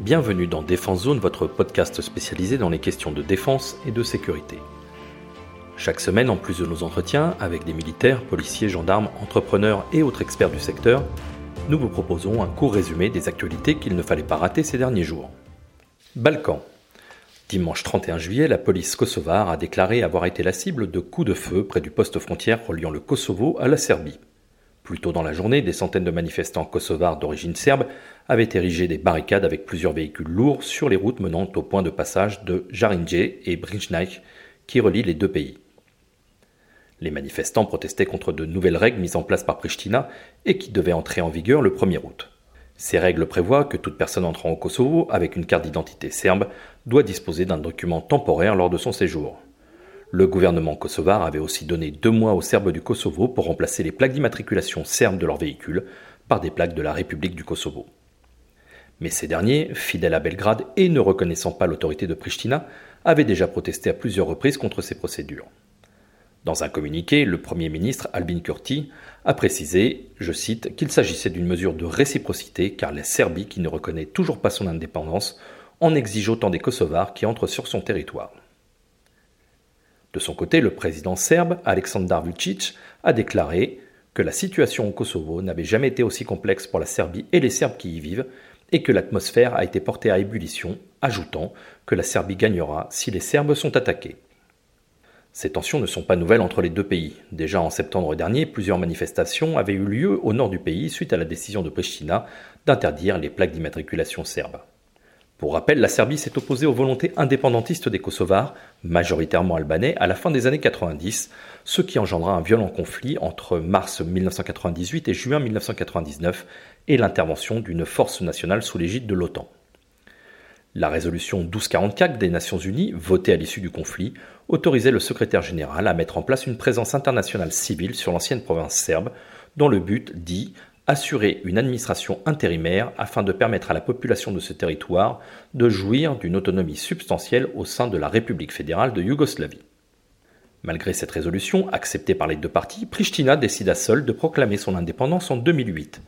Bienvenue dans Défense Zone, votre podcast spécialisé dans les questions de défense et de sécurité. Chaque semaine, en plus de nos entretiens avec des militaires, policiers, gendarmes, entrepreneurs et autres experts du secteur, nous vous proposons un court résumé des actualités qu'il ne fallait pas rater ces derniers jours. Balkan. Dimanche 31 juillet, la police kosovare a déclaré avoir été la cible de coups de feu près du poste frontière reliant le Kosovo à la Serbie. Plus tôt dans la journée, des centaines de manifestants kosovars d'origine serbe avaient érigé des barricades avec plusieurs véhicules lourds sur les routes menant au point de passage de Jarinje et Brinjnaj qui relient les deux pays. Les manifestants protestaient contre de nouvelles règles mises en place par Pristina et qui devaient entrer en vigueur le 1er août. Ces règles prévoient que toute personne entrant au Kosovo avec une carte d'identité serbe doit disposer d'un document temporaire lors de son séjour. Le gouvernement kosovar avait aussi donné deux mois aux Serbes du Kosovo pour remplacer les plaques d'immatriculation serbes de leurs véhicules par des plaques de la République du Kosovo. Mais ces derniers, fidèles à Belgrade et ne reconnaissant pas l'autorité de Pristina, avaient déjà protesté à plusieurs reprises contre ces procédures. Dans un communiqué, le Premier ministre Albin Kurti a précisé, je cite, qu'il s'agissait d'une mesure de réciprocité car la Serbie, qui ne reconnaît toujours pas son indépendance, en exige autant des Kosovars qui entrent sur son territoire. De son côté, le président serbe, Aleksandar Vucic, a déclaré que la situation au Kosovo n'avait jamais été aussi complexe pour la Serbie et les Serbes qui y vivent, et que l'atmosphère a été portée à ébullition, ajoutant que la Serbie gagnera si les Serbes sont attaqués. Ces tensions ne sont pas nouvelles entre les deux pays. Déjà en septembre dernier, plusieurs manifestations avaient eu lieu au nord du pays suite à la décision de Pristina d'interdire les plaques d'immatriculation serbes. Pour rappel, la Serbie s'est opposée aux volontés indépendantistes des Kosovars, majoritairement albanais, à la fin des années 90, ce qui engendra un violent conflit entre mars 1998 et juin 1999 et l'intervention d'une force nationale sous l'égide de l'OTAN. La résolution 1244 des Nations Unies, votée à l'issue du conflit, autorisait le secrétaire général à mettre en place une présence internationale civile sur l'ancienne province serbe, dont le but, dit, assurer une administration intérimaire afin de permettre à la population de ce territoire de jouir d'une autonomie substantielle au sein de la République fédérale de Yougoslavie. Malgré cette résolution, acceptée par les deux parties, Pristina décida seule de proclamer son indépendance en 2008.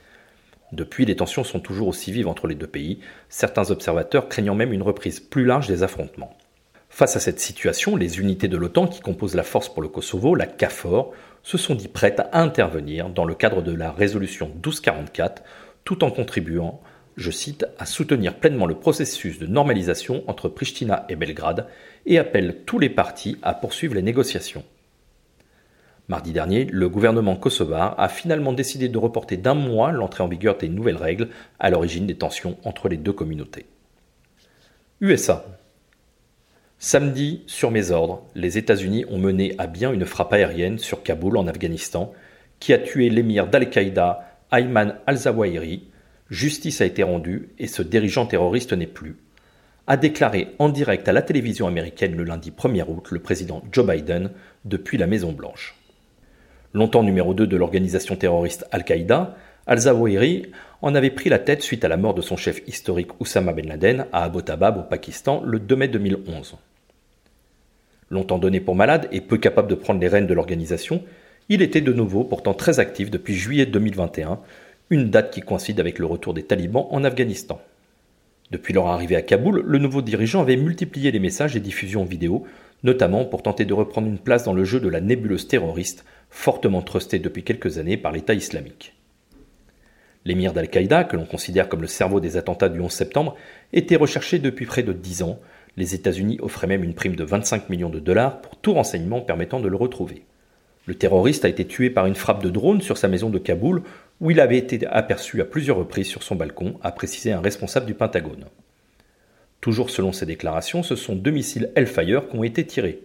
Depuis, les tensions sont toujours aussi vives entre les deux pays, certains observateurs craignant même une reprise plus large des affrontements. Face à cette situation, les unités de l'OTAN qui composent la force pour le Kosovo, la CAFOR, se sont dit prêtes à intervenir dans le cadre de la résolution 1244, tout en contribuant, je cite, à soutenir pleinement le processus de normalisation entre Pristina et Belgrade et appellent tous les partis à poursuivre les négociations. Mardi dernier, le gouvernement kosovar a finalement décidé de reporter d'un mois l'entrée en vigueur des nouvelles règles à l'origine des tensions entre les deux communautés. USA. Samedi, sur mes ordres, les États-Unis ont mené à bien une frappe aérienne sur Kaboul en Afghanistan qui a tué l'émir d'Al-Qaïda Ayman al-Zawahiri. Justice a été rendue et ce dirigeant terroriste n'est plus. A déclaré en direct à la télévision américaine le lundi 1er août le président Joe Biden depuis la Maison-Blanche. Longtemps numéro 2 de l'organisation terroriste Al-Qaïda, al-Zawahiri en avait pris la tête suite à la mort de son chef historique Oussama Ben Laden à Abbottabad au Pakistan le 2 mai 2011. Longtemps donné pour malade et peu capable de prendre les rênes de l'organisation, il était de nouveau pourtant très actif depuis juillet 2021, une date qui coïncide avec le retour des talibans en Afghanistan. Depuis leur arrivée à Kaboul, le nouveau dirigeant avait multiplié les messages et diffusions vidéo, notamment pour tenter de reprendre une place dans le jeu de la nébuleuse terroriste, fortement trustée depuis quelques années par l'État islamique. L'émir d'Al-Qaïda, que l'on considère comme le cerveau des attentats du 11 septembre, était recherché depuis près de dix ans, les États-Unis offraient même une prime de 25 millions de dollars pour tout renseignement permettant de le retrouver. Le terroriste a été tué par une frappe de drone sur sa maison de Kaboul, où il avait été aperçu à plusieurs reprises sur son balcon, a précisé un responsable du Pentagone. Toujours selon ses déclarations, ce sont deux missiles Hellfire qui ont été tirés.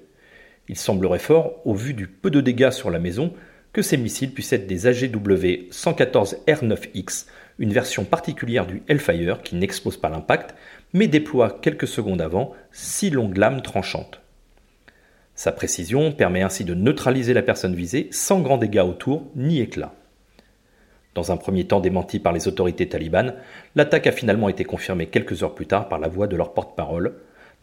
Il semblerait fort, au vu du peu de dégâts sur la maison, que ces missiles puissent être des AGW 114R9X, une version particulière du Hellfire qui n'expose pas l'impact, mais déploie quelques secondes avant six longues lames tranchantes. Sa précision permet ainsi de neutraliser la personne visée sans grands dégâts autour ni éclat. Dans un premier temps démenti par les autorités talibanes, l'attaque a finalement été confirmée quelques heures plus tard par la voix de leur porte-parole,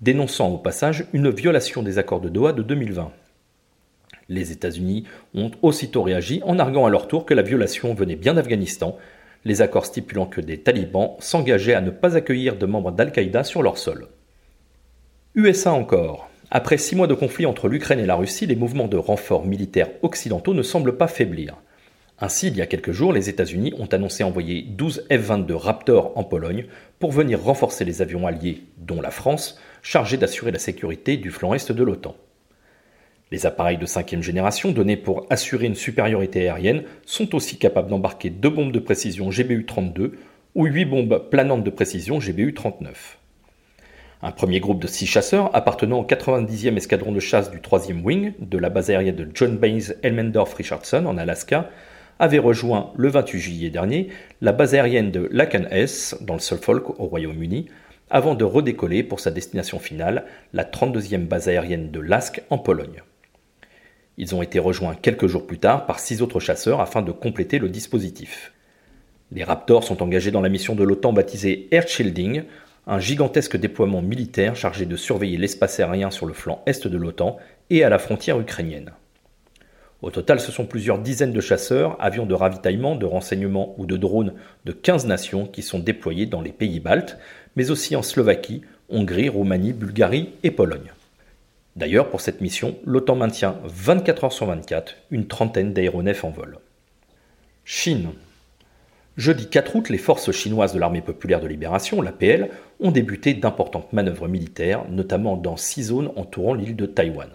dénonçant au passage une violation des accords de Doha de 2020. Les États-Unis ont aussitôt réagi en arguant à leur tour que la violation venait bien d'Afghanistan les accords stipulant que des talibans s'engageaient à ne pas accueillir de membres d'Al-Qaïda sur leur sol. USA encore. Après six mois de conflit entre l'Ukraine et la Russie, les mouvements de renforts militaires occidentaux ne semblent pas faiblir. Ainsi, il y a quelques jours, les États-Unis ont annoncé envoyer 12 F-22 Raptor en Pologne pour venir renforcer les avions alliés, dont la France, chargés d'assurer la sécurité du flanc est de l'OTAN. Les appareils de cinquième génération, donnés pour assurer une supériorité aérienne, sont aussi capables d'embarquer deux bombes de précision GBU-32 ou huit bombes planantes de précision GBU-39. Un premier groupe de six chasseurs appartenant au 90e escadron de chasse du 3e Wing de la base aérienne de John Baines Elmendorf-Richardson en Alaska avait rejoint le 28 juillet dernier la base aérienne de Lacan S dans le Suffolk au Royaume-Uni avant de redécoller pour sa destination finale, la 32e base aérienne de Lask en Pologne. Ils ont été rejoints quelques jours plus tard par six autres chasseurs afin de compléter le dispositif. Les Raptors sont engagés dans la mission de l'OTAN baptisée Air Shielding, un gigantesque déploiement militaire chargé de surveiller l'espace aérien sur le flanc est de l'OTAN et à la frontière ukrainienne. Au total, ce sont plusieurs dizaines de chasseurs, avions de ravitaillement, de renseignement ou de drones de 15 nations qui sont déployés dans les pays baltes, mais aussi en Slovaquie, Hongrie, Roumanie, Bulgarie et Pologne. D'ailleurs, pour cette mission, l'OTAN maintient 24 heures sur 24 une trentaine d'aéronefs en vol. Chine. Jeudi 4 août, les forces chinoises de l'armée populaire de libération, l'APL, ont débuté d'importantes manœuvres militaires, notamment dans six zones entourant l'île de Taïwan.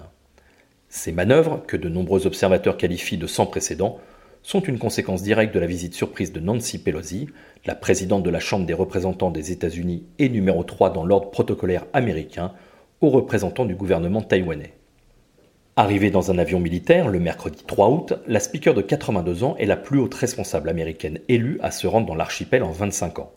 Ces manœuvres, que de nombreux observateurs qualifient de sans précédent, sont une conséquence directe de la visite surprise de Nancy Pelosi, la présidente de la Chambre des représentants des États-Unis et numéro 3 dans l'ordre protocolaire américain, aux représentants du gouvernement taïwanais. Arrivée dans un avion militaire le mercredi 3 août, la speaker de 82 ans est la plus haute responsable américaine élue à se rendre dans l'archipel en 25 ans.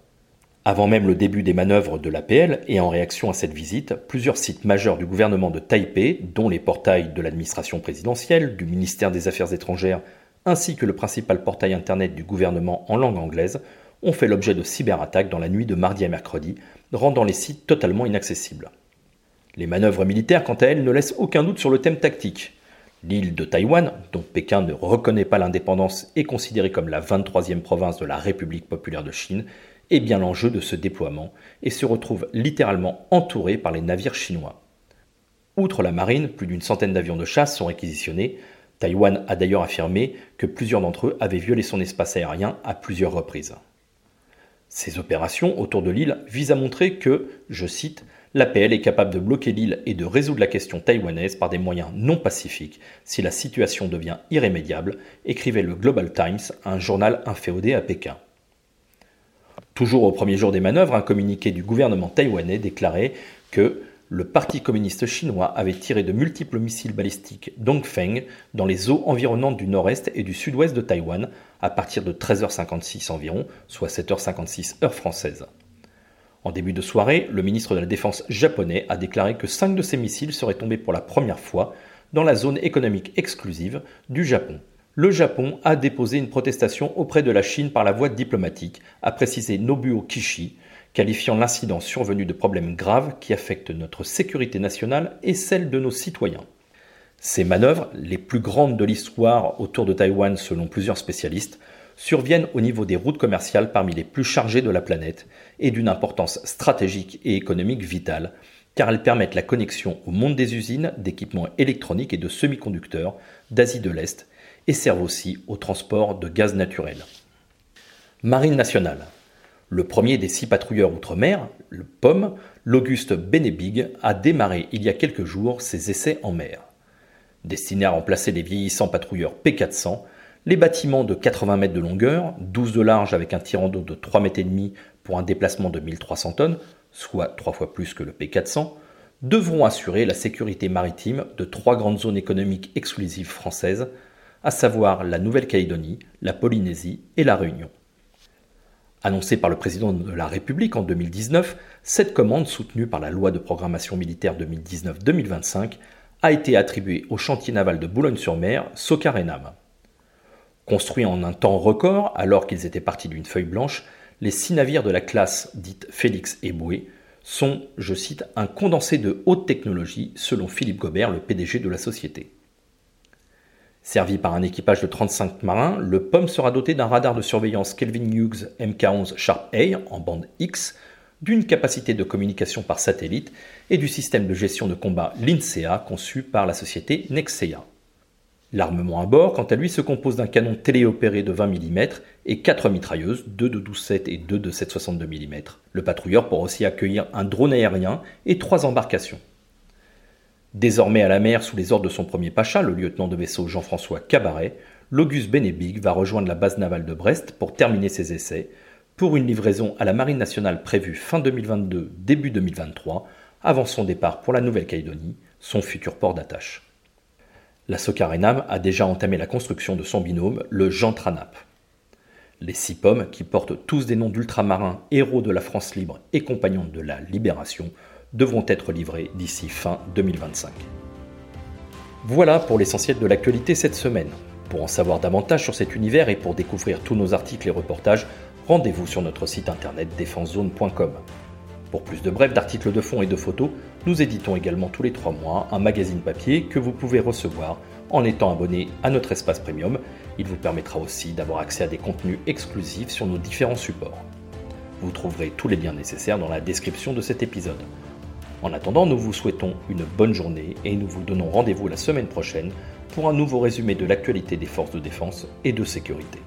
Avant même le début des manœuvres de l'APL et en réaction à cette visite, plusieurs sites majeurs du gouvernement de Taipei, dont les portails de l'administration présidentielle, du ministère des Affaires étrangères, ainsi que le principal portail internet du gouvernement en langue anglaise, ont fait l'objet de cyberattaques dans la nuit de mardi à mercredi, rendant les sites totalement inaccessibles. Les manœuvres militaires, quant à elles, ne laissent aucun doute sur le thème tactique. L'île de Taïwan, dont Pékin ne reconnaît pas l'indépendance, est considérée comme la 23e province de la République populaire de Chine est bien l'enjeu de ce déploiement et se retrouve littéralement entouré par les navires chinois. Outre la marine, plus d'une centaine d'avions de chasse sont réquisitionnés. Taïwan a d'ailleurs affirmé que plusieurs d'entre eux avaient violé son espace aérien à plusieurs reprises. Ces opérations autour de l'île visent à montrer que, je cite, l'APL est capable de bloquer l'île et de résoudre la question taïwanaise par des moyens non pacifiques si la situation devient irrémédiable, écrivait le Global Times, un journal inféodé à Pékin. Toujours au premier jour des manœuvres, un communiqué du gouvernement taïwanais déclarait que le Parti communiste chinois avait tiré de multiples missiles balistiques Dongfeng dans les eaux environnantes du nord-est et du sud-ouest de Taïwan à partir de 13h56 environ, soit 7h56 heure française. En début de soirée, le ministre de la Défense japonais a déclaré que cinq de ces missiles seraient tombés pour la première fois dans la zone économique exclusive du Japon le Japon a déposé une protestation auprès de la Chine par la voie diplomatique, a précisé Nobuo Kishi, qualifiant l'incident survenu de problèmes graves qui affectent notre sécurité nationale et celle de nos citoyens. Ces manœuvres, les plus grandes de l'histoire autour de Taïwan selon plusieurs spécialistes, surviennent au niveau des routes commerciales parmi les plus chargées de la planète et d'une importance stratégique et économique vitale, car elles permettent la connexion au monde des usines, d'équipements électroniques et de semi-conducteurs d'Asie de l'Est et servent aussi au transport de gaz naturel. Marine nationale. Le premier des six patrouilleurs outre-mer, le POM, l'Auguste Benebig, a démarré il y a quelques jours ses essais en mer. Destinés à remplacer les vieillissants patrouilleurs P400, les bâtiments de 80 mètres de longueur, 12 de large avec un tirant d'eau de 3 mètres et demi pour un déplacement de 1300 tonnes, soit trois fois plus que le P400, devront assurer la sécurité maritime de trois grandes zones économiques exclusives françaises à savoir la Nouvelle-Calédonie, la Polynésie et la Réunion. Annoncée par le président de la République en 2019, cette commande, soutenue par la loi de programmation militaire 2019-2025, a été attribuée au chantier naval de Boulogne-sur-Mer, Socarénam. Construits en un temps record, alors qu'ils étaient partis d'une feuille blanche, les six navires de la classe dite Félix et sont, je cite, un condensé de haute technologie, selon Philippe Gobert, le PDG de la société. Servi par un équipage de 35 marins, le POM sera doté d'un radar de surveillance Kelvin Hughes MK11 Sharp A en bande X, d'une capacité de communication par satellite et du système de gestion de combat LINSEA conçu par la société Nexea. L'armement à bord, quant à lui, se compose d'un canon téléopéré de 20 mm et 4 mitrailleuses, 2 de 12,7 et 2 de 7,62 mm. Le patrouilleur pourra aussi accueillir un drone aérien et trois embarcations. Désormais à la mer sous les ordres de son premier pacha, le lieutenant de vaisseau Jean-François Cabaret, l'Auguste Bénébig va rejoindre la base navale de Brest pour terminer ses essais, pour une livraison à la Marine nationale prévue fin 2022, début 2023, avant son départ pour la Nouvelle-Calédonie, son futur port d'attache. La Socarénam a déjà entamé la construction de son binôme, le Jean Tranap. Les six pommes, qui portent tous des noms d'ultramarins, héros de la France libre et compagnons de la Libération, devront être livrés d'ici fin 2025. Voilà pour l'essentiel de l'actualité cette semaine. Pour en savoir davantage sur cet univers et pour découvrir tous nos articles et reportages, rendez-vous sur notre site internet défensezone.com. Pour plus de brefs d'articles de fond et de photos, nous éditons également tous les trois mois un magazine papier que vous pouvez recevoir en étant abonné à notre espace premium. Il vous permettra aussi d'avoir accès à des contenus exclusifs sur nos différents supports. Vous trouverez tous les liens nécessaires dans la description de cet épisode. En attendant, nous vous souhaitons une bonne journée et nous vous donnons rendez-vous la semaine prochaine pour un nouveau résumé de l'actualité des forces de défense et de sécurité.